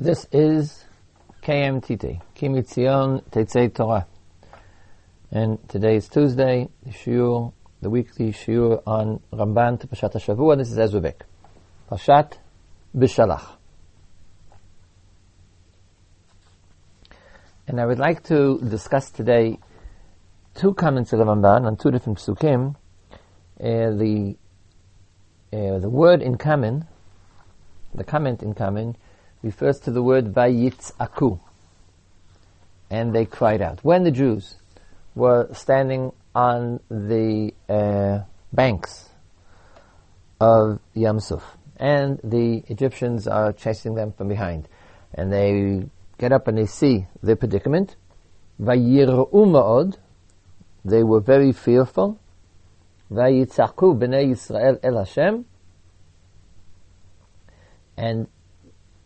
This is KMTT, Kimitzion Tetzei Torah. And today is Tuesday, the shiur, the weekly shiur on Ramban to Parshat HaShavua. This is Ezubek. Parshat B'Shalach. And I would like to discuss today two comments of the Ramban on two different psukim. Uh, the uh, the word in common, the comment in common, refers to the word vayitzaku. And they cried out. When the Jews were standing on the uh, banks of Yamsuf, and the Egyptians are chasing them from behind, and they get up and they see their predicament. Vayir'u ma'od, they were very fearful. Vayitzaku b'nei Yisrael el Hashem, and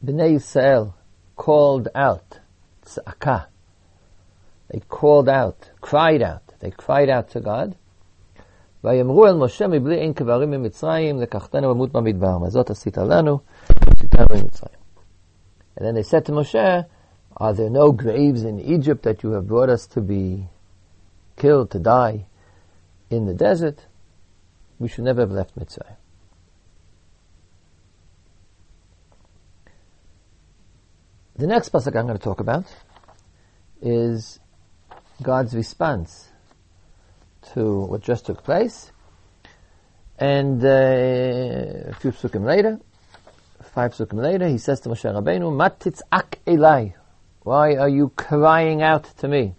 Bnei Yisrael called out, tzaka. They called out, cried out. They cried out to God. ויאמרו אל משה מבלי אין קברים ממצרים, לקחתנו ומות במדבר. מה זאת עשית לנו? עשיתנו ממצרים. And then they said to Moshe, are there no graves in Egypt that you have brought us to be killed, to die in the desert? We should never have left Mitzrayim. The next pasuk I'm going to talk about is God's response to what just took place. And uh, a few psukim later, five psukim later, he says to Moshe Rabbeinu, Matitzak Elai. Why are you crying out to me?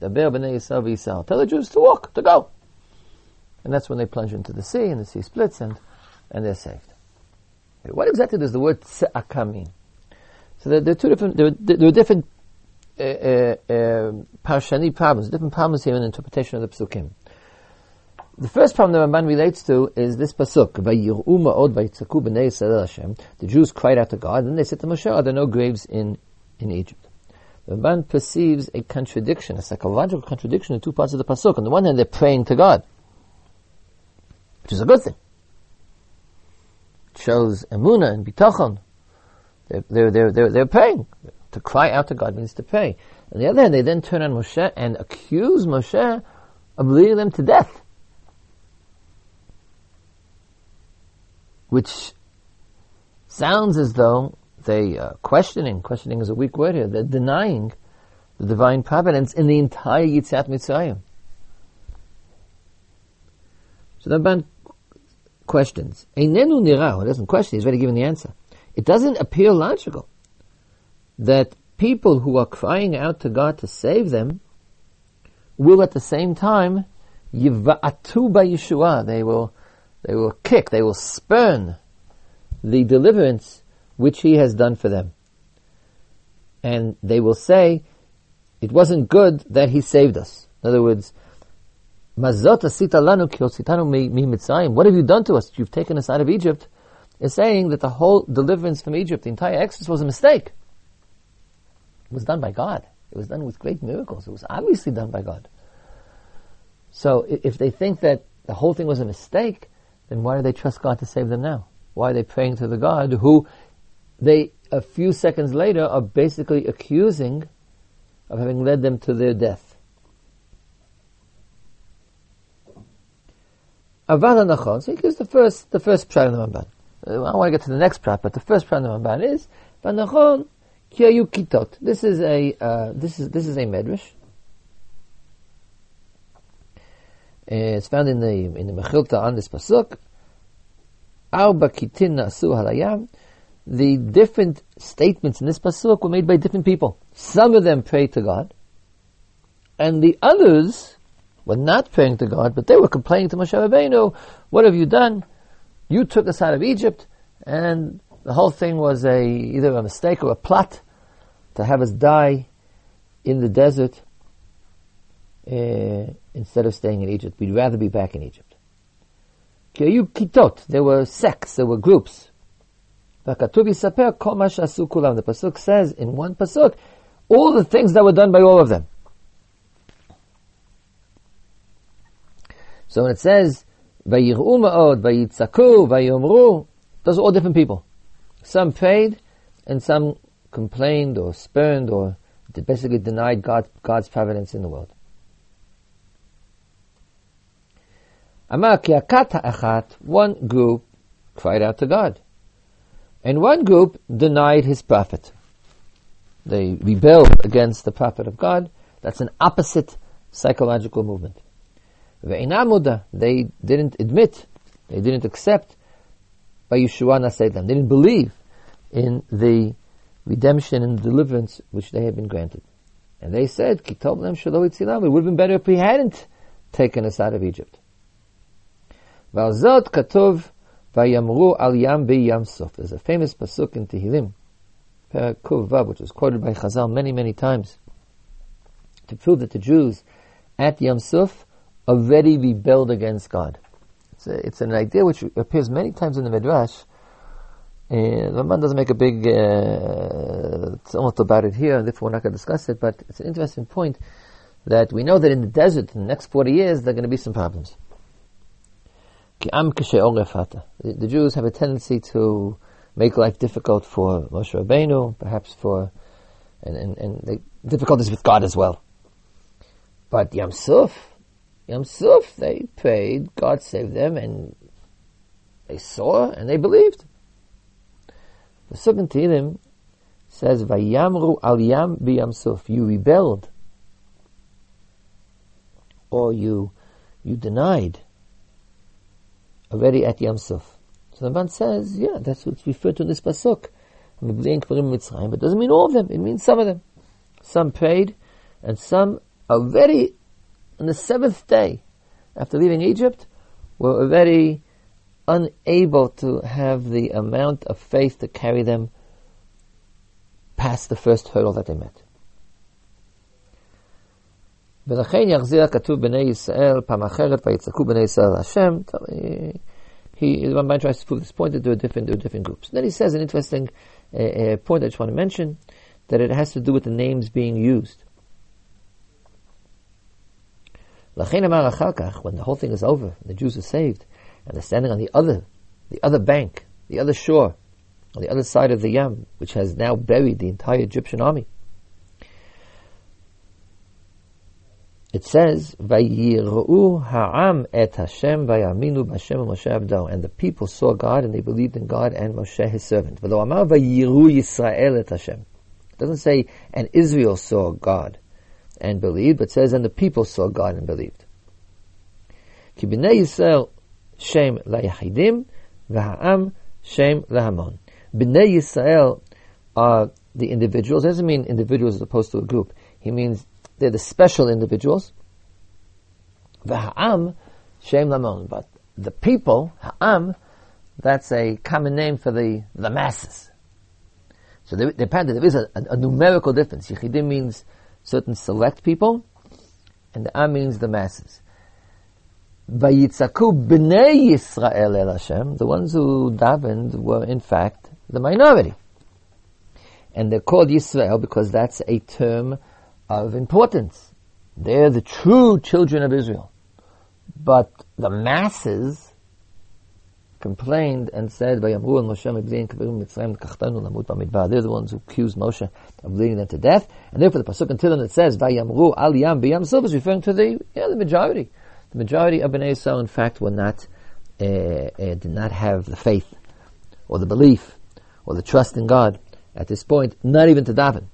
The Tell the Jews to walk, to go. And that's when they plunge into the sea, and the sea splits, and, and they're saved. What exactly does the word tzaka mean? So there, there, are two different, there, there are different uh, uh, uh, parshani problems, different problems here in the interpretation of the psukim. The first problem the Ramban relates to is this pasuk, The Jews cried out to God, and then they said to Moshe, are there no graves in, in Egypt? The Ramban perceives a contradiction, a psychological contradiction in two parts of the pasuk. On the one hand, they're praying to God, which is a good thing. It shows emuna and bitachon, they're, they're, they're, they're praying. To cry out to God means to pray. On the other hand, they then turn on Moshe and accuse Moshe of leading them to death. Which sounds as though they are questioning, questioning is a weak word here, they're denying the divine providence in the entire Yetziat Mitzrayim. So the Ramban questions. Einenu nira, he doesn't question, he's already given the answer. It doesn't appear logical that people who are crying out to God to save them will at the same time yiva'atu by Yeshua. They will, they will kick, they will spurn the deliverance which He has done for them. And they will say, it wasn't good that He saved us. In other words, Mazot asita lanu mi mitzrayim. What have you done to us? You've taken us out of Egypt is saying that the whole deliverance from Egypt, the entire Exodus was a mistake. It was done by God. It was done with great miracles. It was obviously done by God. So if they think that the whole thing was a mistake, then why do they trust God to save them now? Why are they praying to the God who they, a few seconds later, are basically accusing of having led them to their death? So he gives the first, the first pshat in the Ramban. Uh, I want to get to the next prat, but the first prat of Ramban is Vanachon Kiyayu Kitot. This is a uh, this is this is a medrash. Uh, it's found in the in the Mechilta on this pasuk. Arba kitin nasu halayam. The different statements in this pasuk were made by different people. Some of them prayed to God, and the others were not praying to God, but they were complaining to Moshe Rabbeinu. What have you done? You took us out of Egypt, and the whole thing was a either a mistake or a plot to have us die in the desert uh, instead of staying in Egypt. We'd rather be back in Egypt. kitot. There were sects, there were groups. The pasuk says in one pasuk all the things that were done by all of them. So when it says Vayir'u ma'od, vayitzaku, vayomru. Those are all different people. Some prayed, and some complained or spurned or basically denied God, God's providence in the world. Amar ki achat, one group cried out to God. And one group denied his prophet. They rebelled against the prophet of God. That's an opposite psychological movement. They didn't admit, they didn't accept by Yeshua them. They didn't believe in the redemption and deliverance which they had been granted. And they said, Kitov lem It would have been better if he hadn't taken us out of Egypt. There's a famous pasuk in Tehillim, Vav, which was quoted by Chazal many, many times, to prove that the Jews at Yam Suf already rebelled against God. It's, a, it's an idea which appears many times in the Midrash, and Ramban doesn't make a big uh, almost about it here, and therefore we're not going to discuss it, but it's an interesting point that we know that in the desert, in the next 40 years, there are going to be some problems. The, the Jews have a tendency to make life difficult for Moshe Rabbeinu, perhaps for, and, and, and difficulties with God as well. But Yam Suf, Yam Suf, they prayed, God saved them, and they saw and they believed. The Sukkan Tehillim says, Vayamru al yam b'yam suf. You rebelled. Or you, you denied. Already at Yam Suf. So the man says, yeah, that's what's referred to in this pasuk. But it doesn't mean all of them. It means some of them. Some prayed, and some already on the seventh day after leaving Egypt were already unable to have the amount of faith to carry them past the first hurdle that they met. ולכן יחזיר הכתוב בני ישראל פעם אחרת ויצעקו בני ישראל השם. He, the Ramban tries to prove this point that there are different, there are different groups. then he says an interesting uh, uh, point I just want to mention, that it has to do with the names being used. when the whole thing is over, the Jews are saved, and they're standing on the other, the other bank, the other shore, on the other side of the Yam, which has now buried the entire Egyptian army. It says, "Vayiru ha'am et Hashem vayaminu b'Hashem Moshe Abdo," and the people saw God and they believed in God and Moshe His servant. V'lo amar vayiru Yisrael et Hashem. It doesn't say, and Israel saw God and believed, but says, and the people saw God and believed. B'nei Yisrael shem layachidim v'ha'am shem. B'nei Yisrael are the individuals. It doesn't mean individuals as opposed to a group. He means they're the special individuals. V'ha'am, shem lamon. But the people, ha'am, that's a common name for the, the masses. So there, there is a, a, a, numerical difference. Yechidim means certain select people, and the Am means the masses. Vayitzaku b'nei Yisrael el Hashem, the ones who davened were in fact the minority. And they're called Yisrael because that's a term of importance. They're the true children of Israel. But the masses complained and said, They're the ones who accused Moshe of leading them to death. And therefore the Pasuk until it says, Vayamru al yam b'yam is referring to the, yeah, the majority. The majority of Bnei Yisrael, in fact, were not, uh, uh, did not have the faith, or the belief, or the trust in God at this point, not even to daven,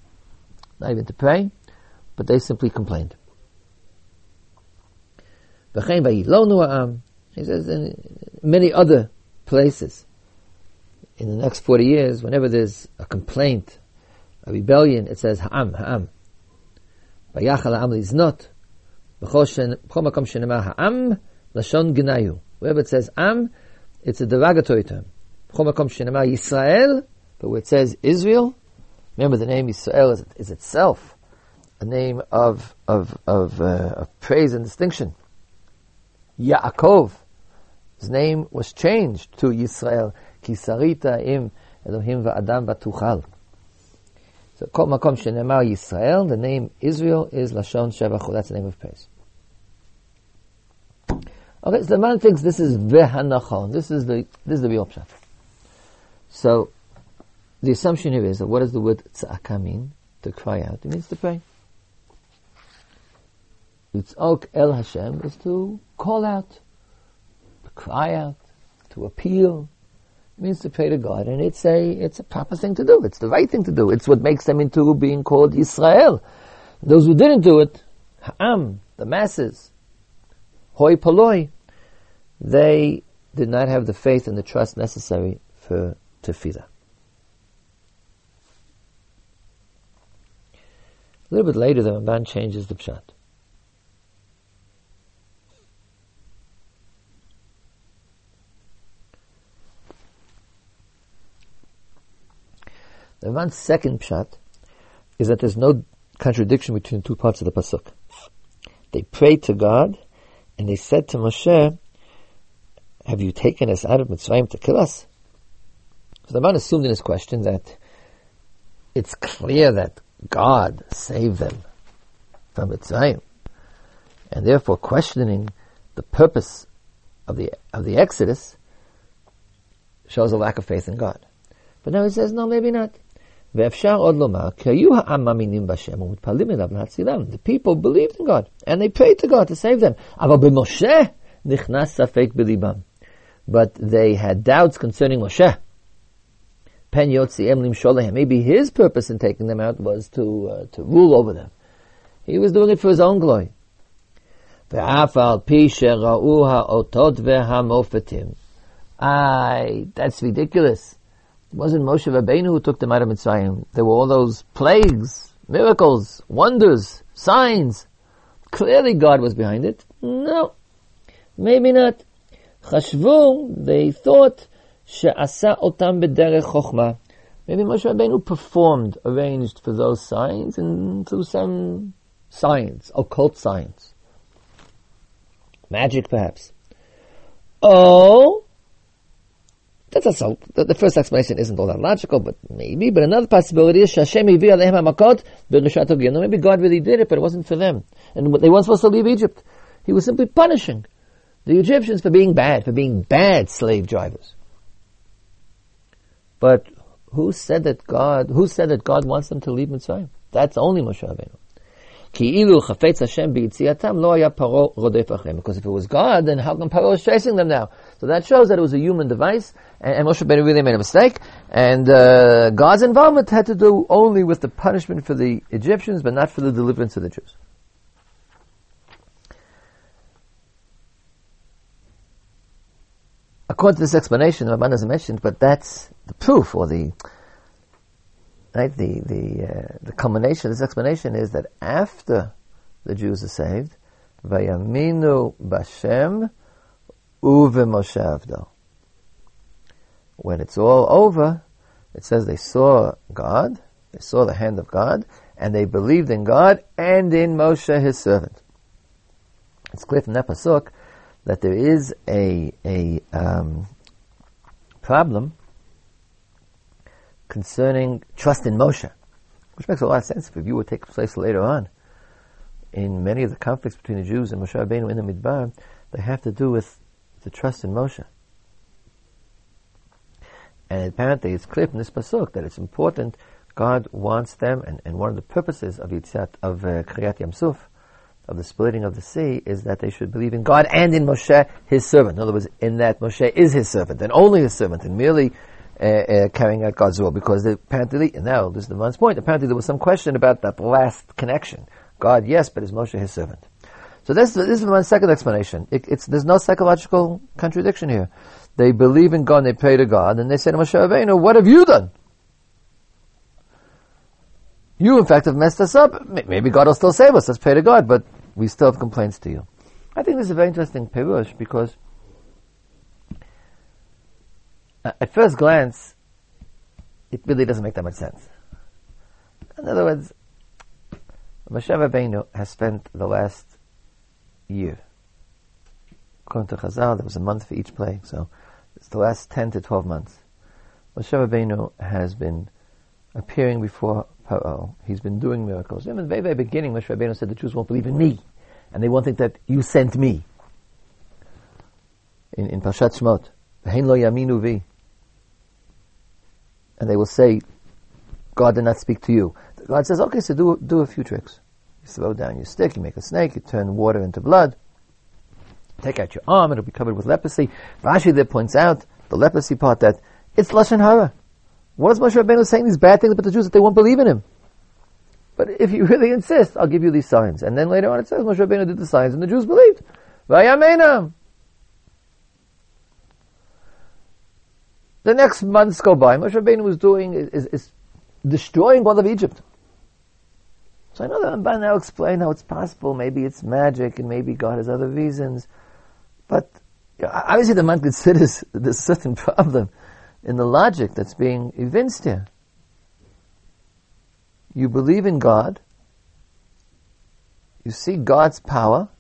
not even to pray, but they simply complained. He says in many other places, in the next 40 years, whenever there's a complaint, a rebellion, it says ha'am, ha'am. Vayachal ha'am liznot. ha'am, lashon genayu. Wherever it says am, it's a derogatory term. Yisrael, but where it says Israel, remember the name Israel is, is itself a name of of of, uh, of praise and distinction. Yaakov, his name was changed to Yisrael. Kisarita im Elohim va'adam batuchal. So kol makom shenemar Yisrael, the name Israel is Lashon Shevachu. That's the name of praise. Okay, so the man thinks this is vehanachon. This is the this is the real pshat. So the assumption here is that what does the word tzaka mean? To cry out. It means to pray. Litzok el Hashem is to call out, cry out, to appeal. It means to pray to God, and it's a it's a proper thing to do. It's the right thing to do. It's what makes them into being called Israel. Those who didn't do it, Ha'am, the masses, hoi poloi, they did not have the faith and the trust necessary for tefillah. A little bit later, the Ramban changes the pshat. The Ramban's second pshat is that there's no contradiction between the two parts of the pasuk. They prayed to God, and they said to Moshe, "Have you taken us out of Mitzrayim to kill us?" So the Ramban assumed in his question that it's clear that God saved them from Mitzrayim, and therefore questioning the purpose of the of the Exodus shows a lack of faith in God. But now he says, no, maybe not. ואפשר עוד לומר, כי היו העם מאמינים בהשם ומתפללים אליו להצילם. The people believed in God, and they prayed to God to save them. אבל במשה נכנס ספק בליבם. But they had doubts concerning Moshe. Pen yotzi'em limsholehem. Maybe his purpose in taking them out was to, uh, to rule over them. He was doing it for his own glory. ואף על פי שראו האותות והמופתים. Aye, that's ridiculous. It wasn't Moshe Rabbeinu who took them out of Mitzrayim. There were all those plagues, miracles, wonders, signs. Clearly God was behind it. No. Maybe not. Chashvu, they thought, she'asa otam b'derech chokhmah. Maybe Moshe Rabbeinu performed, arranged for those signs and through some science, occult science. Magic perhaps. Oh, that's also, the, the, first explanation isn't all that logical, but maybe. But another possibility is Hashem Maybe God really did it, but it wasn't for them. And they weren't supposed to leave Egypt. He was simply punishing the Egyptians for being bad, for being bad slave drivers. But who said that God, who said that God wants them to leave Mitzrayim? That's only Moshe Rabbeinu. Because if it was God, then how come Paro is chasing them now? So that shows that it was a human device, and, and Moshe Rabbeinu really made a mistake, and uh, God's involvement had to do only with the punishment for the Egyptians, but not for the deliverance of the Jews. According to this explanation, the Ramban doesn't mention, but that's the proof, or the right, the the uh, the culmination this explanation is that after the Jews are saved, vayaminu bashem uve Moshe When it's all over, it says they saw God, they saw the hand of God, and they believed in God and in Moshe his servant. It's clear from that pasuk that there is a a um, problem concerning trust in Moshe, which makes a lot of sense if a view would take place later on. In many of the conflicts between the Jews and Moshe Rabbeinu in the Midbar, they have to do with the trust in Moshe. And apparently it's clear from this pasuk that it's important. God wants them, and, and one of the purposes of Yitzat, of uh, Kriyat Yamsuf, of the splitting of the sea, is that they should believe in God and in Moshe, his servant. In other words, in that Moshe is his servant, and only his servant, and merely uh, uh, carrying out God's will because apparently, now this is the man's point, apparently there was some question about that last connection. God, yes, but is Moshe his servant? So this, this is the man's second explanation. It, there's no psychological contradiction here. They believe in God they pray to God and they say to Moshe Rabbeinu, what have you done? You, in fact, have messed us up. Maybe God will still save us. Let's pray to God, but we still have complaints to you. I think this is a very interesting perush because at first glance, it really doesn't make that much sense. In other words, Moshe Rabbeinu has spent the last year. According to Chazal, there was a month for each plague, so it's the last 10 to 12 months. Moshe Rabbeinu has been appearing before Paro. He's been doing miracles. In the very, very beginning, Moshe Rabbeinu said the Jews won't believe in me, and they won't think that you sent me. In, in Parshat Shmot, lo yaminu vi. And they will say, God did not speak to you. God says, okay, so do, do a few tricks. You throw down your stick, you make a snake, you turn water into blood, take out your arm, it'll be covered with leprosy. Rashi there points out, the leprosy part, that it's Lashon Hara. What is Moshe Rabbeinu saying these bad things about the Jews that they won't believe in him? But if you really insist, I'll give you these signs. And then later on it says Moshe Rabbeinu did the signs and the Jews believed. Vayamenam. The next months go by. Moshe Rabbeinu was doing, is, is destroying all of Egypt. So I know that Ramban now explain how it's possible. Maybe it's magic and maybe God has other reasons. But you know, obviously the man considers there's a certain problem in the logic that's being evinced here. You believe in God. You see God's power.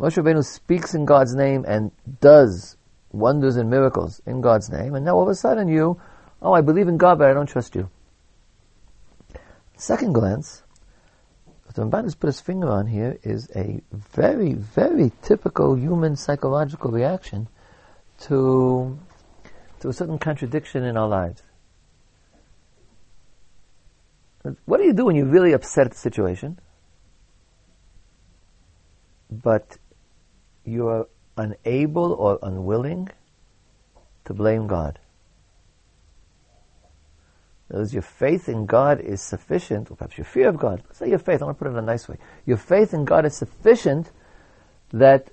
Moshe Rabbeinu speaks in God's name and does wonders and miracles in God's name. And now all of a sudden you, oh, I believe in God, but I don't trust you. Second glance, what the Ramban has put his finger on here is a very, very typical human psychological reaction to, to a certain contradiction in our lives. What do you do when you're really upset at the situation, but you're unable or unwilling to blame God? As your faith in God is sufficient, or perhaps your fear of God, Let's say your faith, I want to put it in a nice way. Your faith in God is sufficient that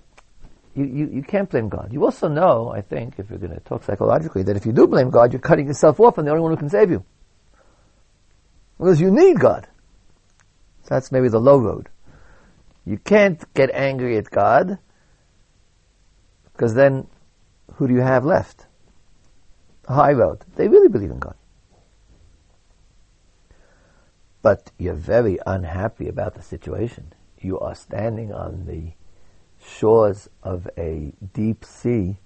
you, you, you can't blame God. You also know, I think, if you're going to talk psychologically, that if you do blame God, you're cutting yourself off from the only one who can save you. Because you need God. So that's maybe the low road. You can't get angry at God, because then who do you have left? The high road. They really believe in God. But you're very unhappy about the situation. You are standing on the shores of a deep sea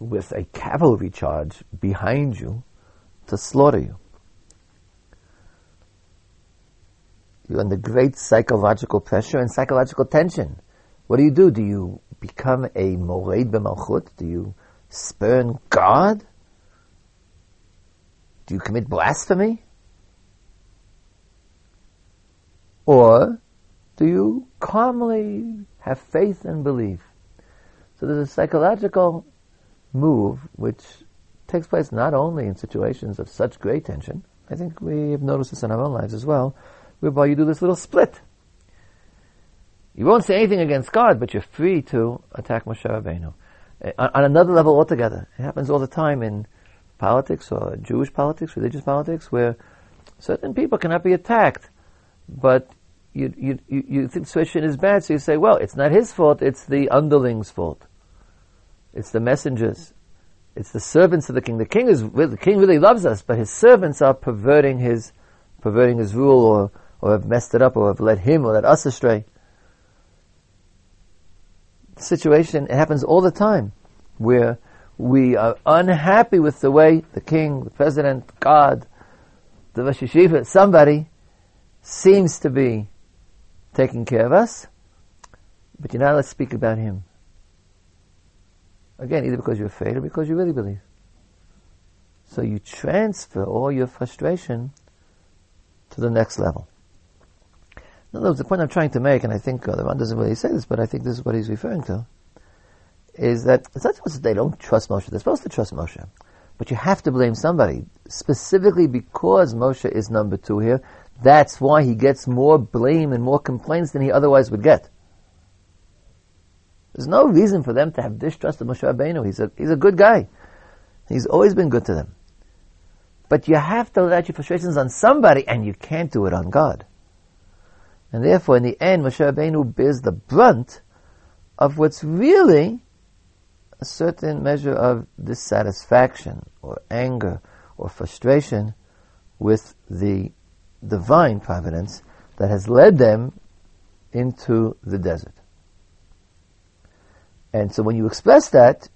with a cavalry charge behind you to slaughter you. You're under great psychological pressure and psychological tension. What do you do? Do you become a mored b'malchut? Do you spurn God? Do you commit blasphemy? Or do you calmly have faith and belief? So there's a psychological move which takes place not only in situations of such great tension, I think we have noticed this in our own lives as well, whereby you do this little split. You won't say anything against God, but you're free to attack Moshe Rabbeinu. Uh, on, on another level altogether. It happens all the time in politics or Jewish politics, religious politics, where certain people cannot be attacked, but you, you, you, you think situation is bad, so you say, well, it's not his fault, it's the underling's fault. It's the messengers. It's the servants of the king. The king is, the king really loves us, but his servants are perverting his, perverting his rule or or have messed it up or have led him or led us astray. Situation, it happens all the time where we are unhappy with the way the king, the president, God, the Rosh Yeshiva, somebody seems to be taking care of us, but you know, let's speak about him. Again, either because you're afraid or because you really believe. So you transfer all your frustration to the next level. In other words, the point I'm trying to make, and I think uh, the man doesn't really say this, but I think this is what he's referring to, is that it's not that they don't trust Moshe. They're supposed to trust Moshe. But you have to blame somebody. Specifically because Moshe is number two here, that's why he gets more blame and more complaints than he otherwise would get. There's no reason for them to have distrust of Moshe Rabbeinu. He's a, he's a good guy. He's always been good to them. But you have to let your frustrations on somebody, and you can't do it on God. And therefore, in the end, Moshe Rabbeinu bears the brunt of what's really a certain measure of dissatisfaction or anger or frustration with the divine providence that has led them into the desert. And so when you express that,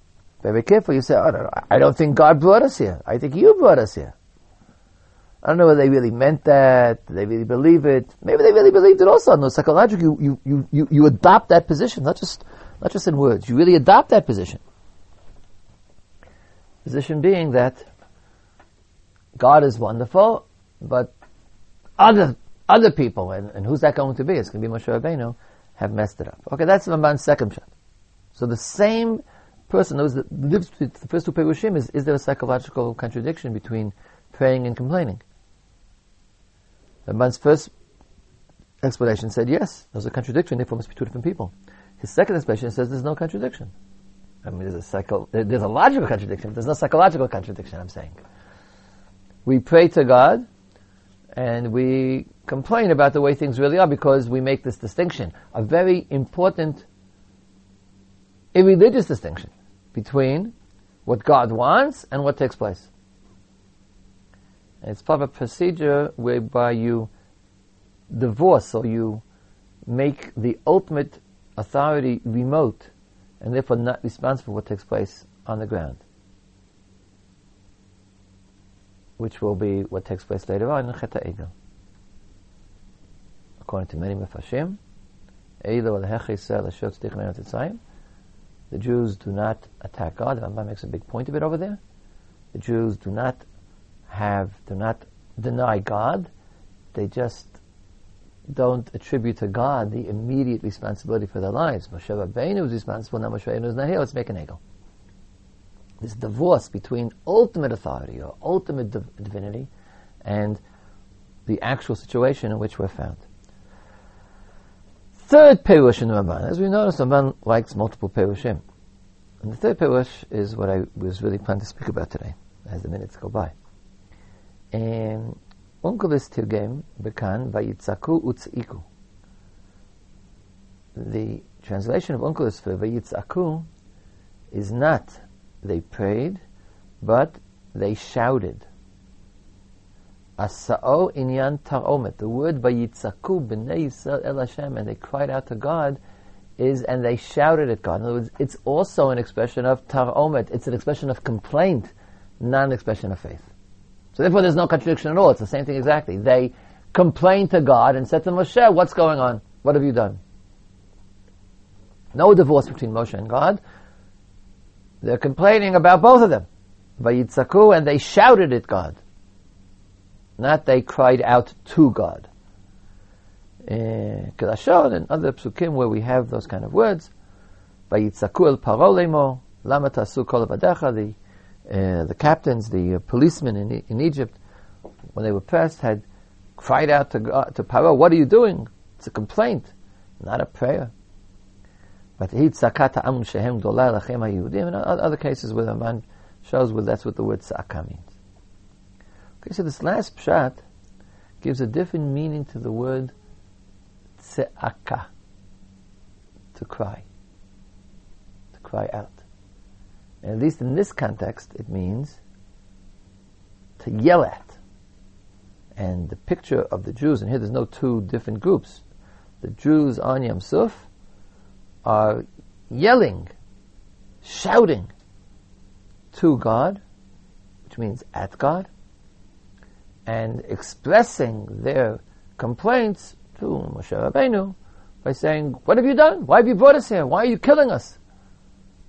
very careful, you say, oh, I don't think God brought us here. I think you brought us here. I don't know whether they really meant that. Did they really believe it? Maybe they really believed it also. No, psychologically, you, you, you, you adopt that position, not just, not just in words. You really adopt that position. Position being that God is wonderful, but other other people, and, and who's that going to be? It's going to be Moshe Rabbeinu, have messed it up. Okay, that's Ramban's second pshat. So the same person knows that difference between the first two perushim is, is there a psychological contradiction between praying and complaining? Ramban's first explanation said yes, there's a contradiction, therefore must be two different people. His second explanation says there's no contradiction. I mean, there's a psycho, there's a logical contradiction, but there's no psychological contradiction, I'm saying. We pray to God, and we complain about the way things really are because we make this distinction, a very important irreligious distinction between what God wants and what takes place. It's part of a procedure whereby you divorce or you make the ultimate authority remote and therefore not responsible for what takes place on the ground. Which will be what takes place later on in Chet Egel. According to many Mefarshim, the Jews do not attack God. The Rambam makes a big point of it over there. The Jews do not have, do not deny God. They just don't attribute to God the immediate responsibility for their lives. Moshe Rabbeinu is responsible, now Moshe Rabbeinu is not here, let's make an egel. This divorce between ultimate authority or ultimate div- divinity and the actual situation in which we're found. Third Perush in Ramban, as we noticed, the Ramban likes multiple Perushim. And the third Perush is what I was really planning to speak about today, as the minutes go by. And Onkelos Tirgem Bekan Vayitzaku Utz'iku. The translation of Onkelos for Vayitzaku is not they prayed, but they shouted. Asa'o inyan taromet. The word Vayitzaku b'nei Yisrael el Hashem, and they cried out to God, is and they shouted at God. In other words, it's also an expression of taromet. It's an expression of complaint, not an expression of faith. So therefore there's no contradiction at all. It's the same thing exactly. They complained to God and said to Moshe, what's going on? What have you done? No divorce between Moshe and God. They're complaining about both of them. Vayitzaku, and they shouted at God. Not they cried out to God. Kedashon and other psukim where we have those kind of words. Vayitzaku el paro lemo, lama tasu kol the uh, the captains, the uh, policemen in, in Egypt, when they were pressed, had cried out to, God, to Paro, what are you doing? It's a complaint, not a prayer. But he tzakata amun shehem dolal achem ayyud. in other cases where the man shows where that's what the word sa'aka means. Okay, so this last pshat gives a different meaning to the word tse'aka, to cry, to cry out. And at least in this context, it means to yell at. And the picture of the Jews, and here there's no two different groups. The Jews on Yam Suf are yelling, shouting to God, which means at God, and expressing their complaints to Moshe Rabbeinu by saying, What have you done? Why have you brought us here? Why are you killing us?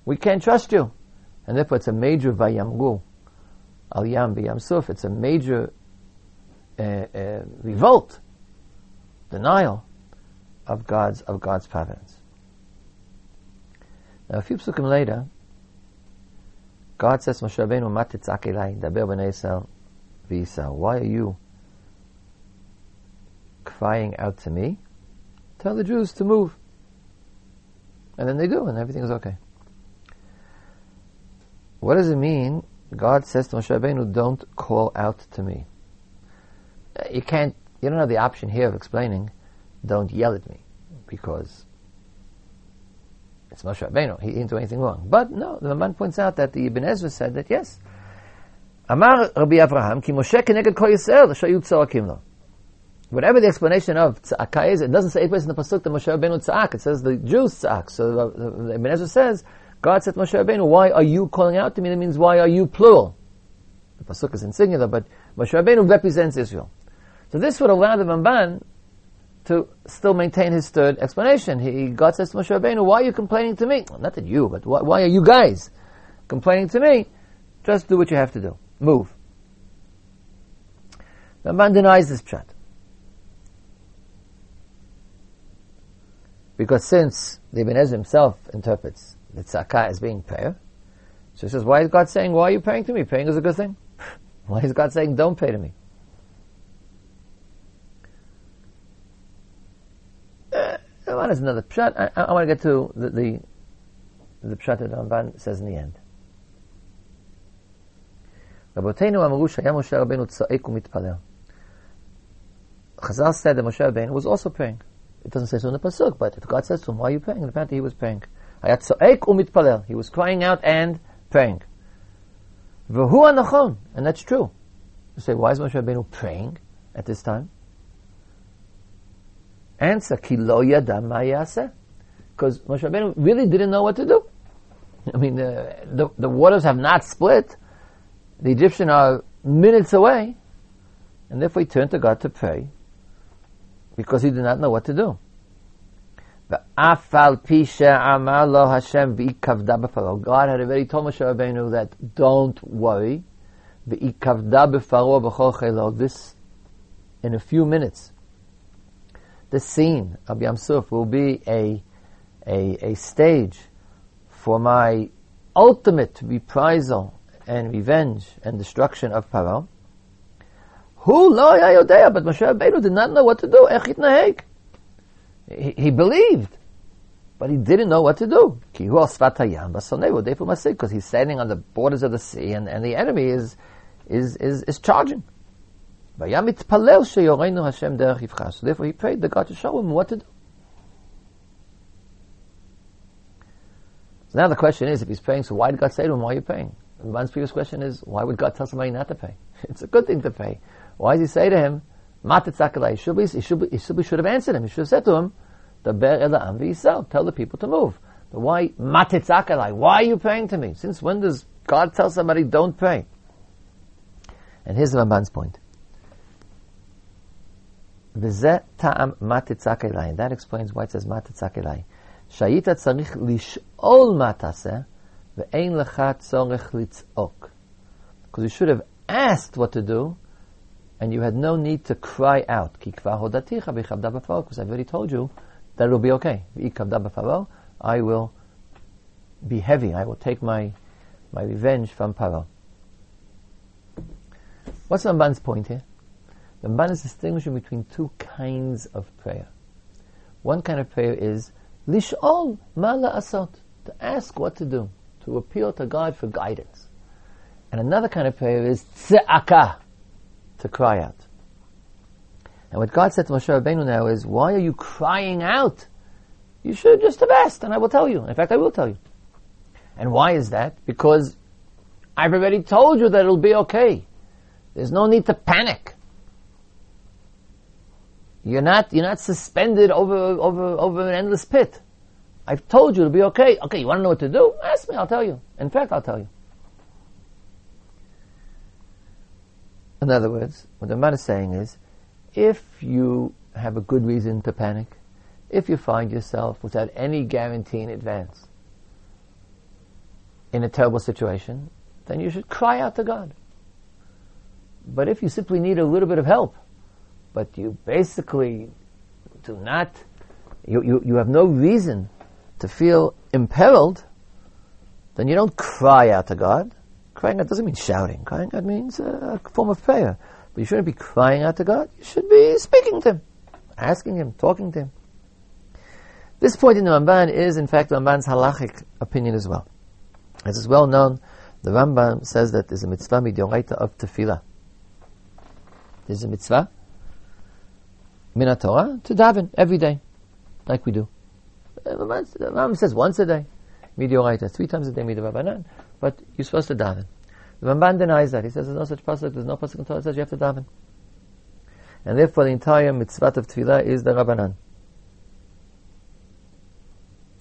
We can't trust you. And therefore it's a major vayamgu. Al Yam B'Yam Suf. It's a major uh, uh, revolt, denial of God's of God's providence. Now a few psukim later, God says Moshe Rabbeinu matitzak elai daber b'nei Yisrael. Why are you crying out to me? Tell the Jews to move. And then they do, and everything is okay. What does it mean? God says to Moshe Rabbeinu, don't call out to me. You can't, you don't have the option here of explaining, don't yell at me, because it's Moshe Rabbeinu. He didn't do anything wrong. But no, the Ramban points out that the Ibn Ezra said that yes, Amar Rabbi Avraham, ki Moshe Yisrael, shayu tzoakim lo. Whatever the explanation of tzaka is, it doesn't say it was in the pasuk that Moshe Rabbeinu tzak. It says the Jews tzak. So the, the Ibn Ezra says God said to Moshe Rabbeinu, why are you calling out to me? That means, why are you plural? The Pasuk is in singular, but Moshe Rabbeinu represents Israel. So this would allow the Ramban to still maintain his third explanation. He, God says to Moshe Rabbeinu, why are you complaining to me? Well, not that you, but why, why are you guys complaining to me? Just do what you have to do. Move. The Ramban denies this pshat. Because since the Ibn Ezra himself interprets the tzaka as being prayer, so he says, why is God saying, why are you praying to me? Praying is a good thing. why is God saying, don't pray to me? Uh, Ramban is another pshat. I, I, I want to get to the, the, the pshat that Ramban says in the end. רבותינו אמרו שהיה משה רבנו צועק ומתפלל. Chazal said that Moshe Rabbeinu was also praying. It doesn't say so in the pasuk, but if God says to him, "Why are you praying?" And apparently he was praying. He was crying out and praying. And that's true. You say, why is Moshe Rabbeinu praying at this time? Answer: Because Moshe Rabbeinu really didn't know what to do. I mean, uh, the the waters have not split. The Egyptians are minutes away, and therefore he turned to God to pray because he did not know what to do. God had already told Moshe Rabbeinu that don't worry. This, in a few minutes, the scene of Yam Suf will be a, a, a stage for my ultimate reprisal and revenge and destruction of Paro. Who lo yodea, but Moshe Rabbeinu did not know what to do. He, he believed, but he didn't know what to do. Because he's standing on the borders of the sea, and, and the enemy is is is, is charging. So therefore, he prayed the God to show him what to do. So now the question is, if he's praying, so why did God say to him, "Why are you praying?" Man's previous question is, why would God tell somebody not to pay? It's a good thing to pay. Why does he say to him, Should, be, he, should have answered him. He should have said to him, Daber v'yisrael. Tell the people to move. But why Matetzakalai? Why are you praying to me? Since when does God tell somebody don't pray? And here's the Ramban's point. V'zeh. And that explains why it says matetzakalai. Shayita tzarich lish'ol mataseh ve'ein lecha tzorech litz'ok. Because you should have asked what to do, and you had no need to cry out. Because I've already told you that it will be okay. I will be heavy. I will take my, my revenge from Paro. What's Ramban's point here? Ramban is distinguishing between two kinds of prayer. One kind of prayer is lish'ol mala asot, to ask what to do, to appeal to God for guidance. And another kind of prayer is tze'akah, to cry out. And what God said to Moshe Rabbeinu now is, why are you crying out? You should just have asked, and I will tell you. In fact, I will tell you. And why is that? Because I've already told you that it'll be okay. There's no need to panic. You're not, you're not suspended over, over, over an endless pit. I've told you it'll be okay. Okay, you want to know what to do? Ask me, I'll tell you. In fact, I'll tell you. In other words, what the man is saying is, if you have a good reason to panic, if you find yourself without any guarantee in advance in a terrible situation, then you should cry out to God. But if you simply need a little bit of help, but you basically do not, you, you, you have no reason to feel imperiled, then you don't cry out to God. Crying out doesn't mean shouting. Crying out means uh, a form of prayer. But you shouldn't be crying out to God. You should be speaking to Him, asking Him, talking to Him. This point in the Ramban is, in fact, the Ramban's halachic opinion as well. As is well known, the Rambam says that there's a mitzvah midioraita of tefillah. There's a mitzvah min Torah to daven every day, like we do. Uh, the Rambam says once a day, midioraita, three times a day midorabanan but you're supposed to daven. The Ramban denies that. He says there's no such pasuk, there's no pasuk in Torah that says you have to daven. And therefore the entire mitzvah of tefillah is the Rabbanan.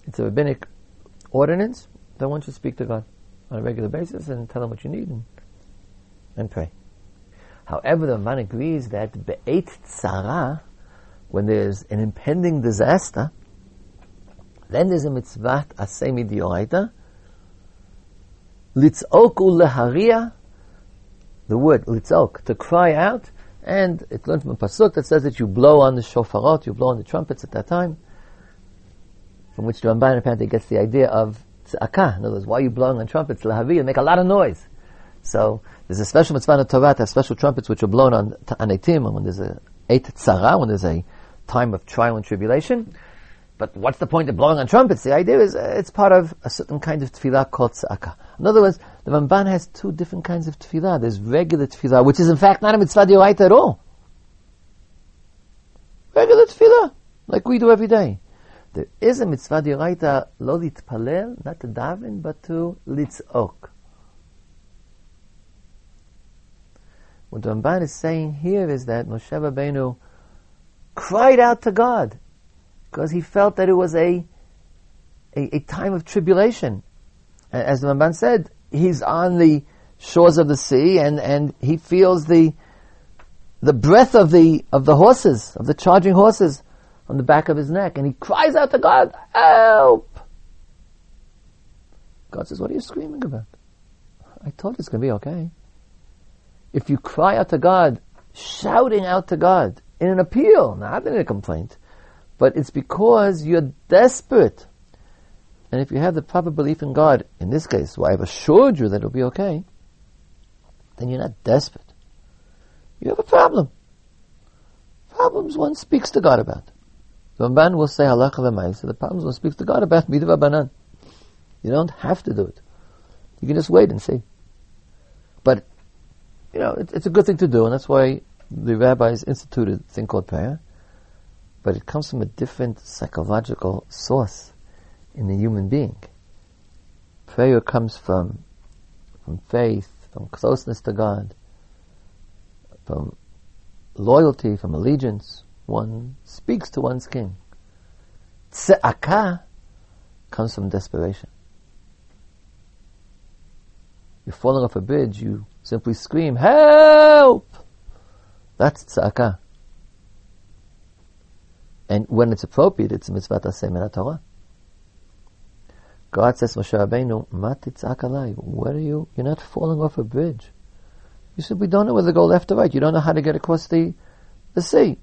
It's a rabbinic ordinance that one should speak to God on a regular basis and tell him what you need and, and pray. However, the man agrees that be'et tzara, when there's an impending disaster, then there's a mitzvah asemi dioraita, Litzok uleharia, the word litzok, to cry out And it learned from a pasuk that says that you blow on the shofarot, you blow on the trumpets at that time, from which the Ramban apparently gets the idea of tzaka. In other words, why are you blowing on trumpets? Lahavi, make a lot of noise. So there's a special mitzvah in Torah to have special trumpets which are blown on anetim, when there's a eight tzara, when there's a time of trial and tribulation. But what's the point of blowing on trumpets? The idea is uh, it's part of a certain kind of tefillah called tzaka. In other words, the Ramban has two different kinds of tefillah. There's regular tefillah, which is in fact not a mitzvah dioraita at all. Regular tefillah, like we do every day. There is a mitzvah dioraita lo litpalel, not to daven, but to litzok. What the Ramban is saying here is that Moshe Rabbeinu cried out to God because he felt that it was a, a, a time of tribulation. As the Ramban said, he's on the shores of the sea and, and he feels the, the breath of the, of the horses, of the charging horses on the back of his neck and he cries out to God, help! God says, what are you screaming about? I told you it's going to be okay. If you cry out to God, shouting out to God in an appeal, not in a complaint, but it's because you're desperate. And if you have the proper belief in God, in this case, well, I've assured you that it'll be okay, then you're not desperate. You have a problem. Problems one speaks to God about. The Ramban will say halacha so the problems one speaks to God about midrabanan. You don't have to do it. You can just wait and see. But, you know, it, it's a good thing to do, and that's why the rabbis instituted a thing called prayer but it comes from a different psychological source in the human being. Prayer comes from, from faith, from closeness to God, from loyalty, from allegiance. One speaks to one's king. Tse'aka comes from desperation. You're falling off a bridge, you simply scream, help! That's tze'aka. And when it's appropriate, it's mitzvat aseh Torah. God says, Moshe Rabbeinu, mah titzak elai. Where are you? You're not falling off a bridge. You said, we don't know whether to go left or right. You don't know how to get across the, the sea.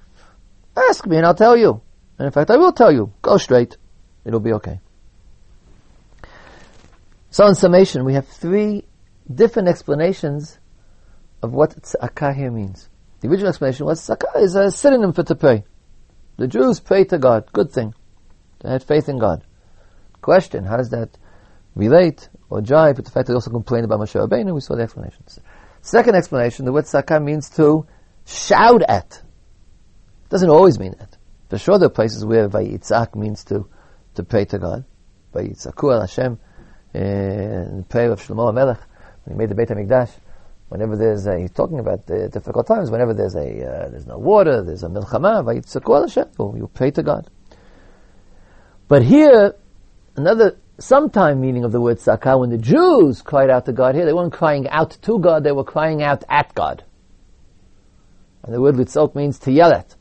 Ask me and I'll tell you. And in fact, I will tell you. Go straight. It'll be okay. So in summation, we have three different explanations of what tzaka here means. The original explanation was tzaka is a synonym for to pray. The Jews pray to God. Good thing. They had faith in God. Question, how does that relate or jive with the fact that they also complained about Moshe Rabbeinu? We saw the explanations. Second explanation, the word tzaka means to shout at. It doesn't always mean that. For sure there are places where vayitzak means to, to pray to God. Vayitzaku al Hashem, eh, in the prayer of Shlomo HaMelech, when he made the Beit HaMikdash, Whenever there's a, he's talking about the difficult times, whenever there's a, uh, there's no water, there's a milchama, you pray to God. But here, another, sometime meaning of the word sakah, when the Jews cried out to God here, they weren't crying out to God, they were crying out at God. And the word litzok means to yell at.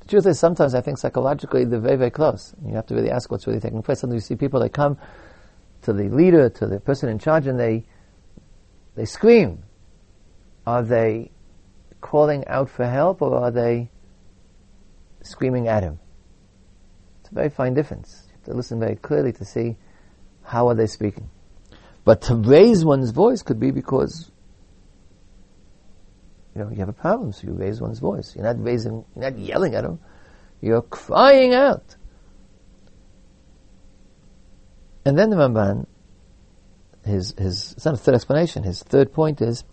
The truth is, sometimes I think psychologically they're very, very close. You have to really ask what's really taking place. Sometimes you see people, they come to the leader, to the person in charge, and they, they scream. Are they calling out for help or are they screaming at him? It's a very fine difference. You have to listen very clearly to see how are they speaking. But to raise one's voice could be because you know you have a problem, so you raise one's voice. You're not raising, you're not yelling at him. You're crying out. And then the Ramban his, his, it's not a third explanation. His third point is,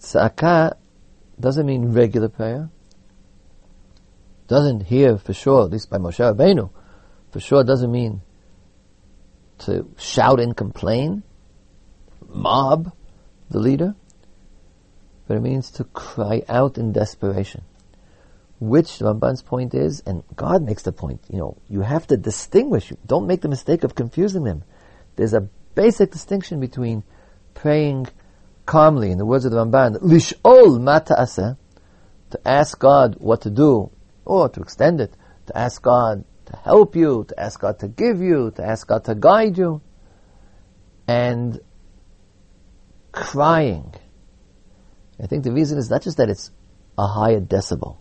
tzaka doesn't mean regular prayer. Doesn't here for sure, at least by Moshe Rabbeinu, for sure doesn't mean to shout and complain, mob the leader, but it means to cry out in desperation which Ramban's point is, and God makes the point, you know, you have to distinguish. Don't make the mistake of confusing them. There's a basic distinction between praying calmly, in the words of the Ramban, lish'ol mata'asa, to ask God what to do, or to extend it, to ask God to help you, to ask God to give you, to ask God to guide you, and crying. I think the reason is not just that it's a higher decibel.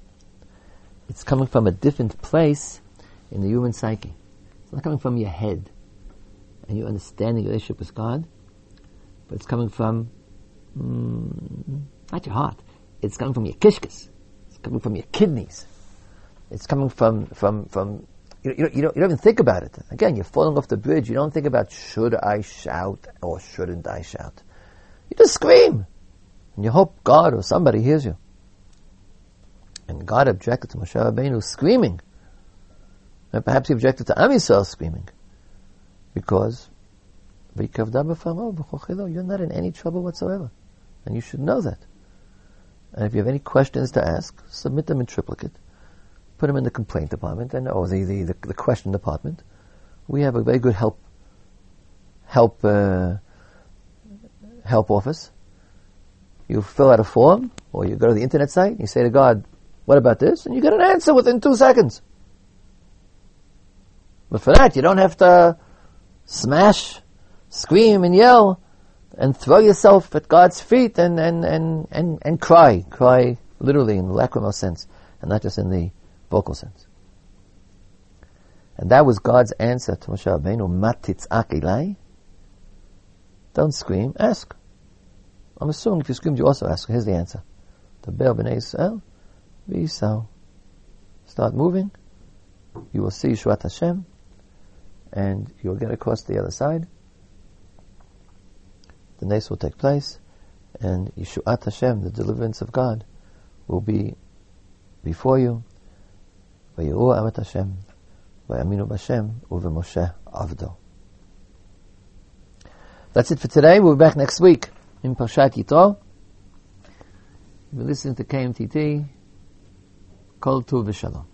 It's coming from a different place in the human psyche. It's not coming from your head and your understanding relationship with God, but it's coming from mm, not your heart. It's coming from your kishkas. It's coming from your kidneys. It's coming from from from you, you, you, don't, you don't even think about it. Again, you're falling off the bridge. You don't think about should I shout or shouldn't I shout. You just scream. And you hope God or somebody hears you. And God objected to Moshe Rabbeinu screaming. And perhaps he objected to Am screaming. Because you're not in any trouble whatsoever. And you should know that. And if you have any questions to ask, submit them in triplicate. Put them in the complaint department and or the, the, the, the question department. We have a very good help help uh, help office. You fill out a form, or you go to the internet site, and you say to God, what about this? And you get an answer within two seconds. But for that, you don't have to smash, scream, and yell, and throw yourself at God's feet and, and, and, and, and cry. Cry literally in the lacrimal sense, and not just in the vocal sense. And that was God's answer to Moshe Rabbeinu, Mah titzak elai. Don't scream, ask. I'm assuming if you screamed, you also ask. Here's the answer. The Bel B'nai Yisrael, be so. Start moving. You will see Yeshuat Hashem, and you will get across the other side. The nace will take place, and Yeshuat Hashem, the deliverance of God, will be before you. ויראו אמת השם, ויאמינו בשם ובמשה עבדו. That's it for today. We'll be back next week in Parshat Yitro. We're listening to KMTT. Kol Tuv V'Shalom.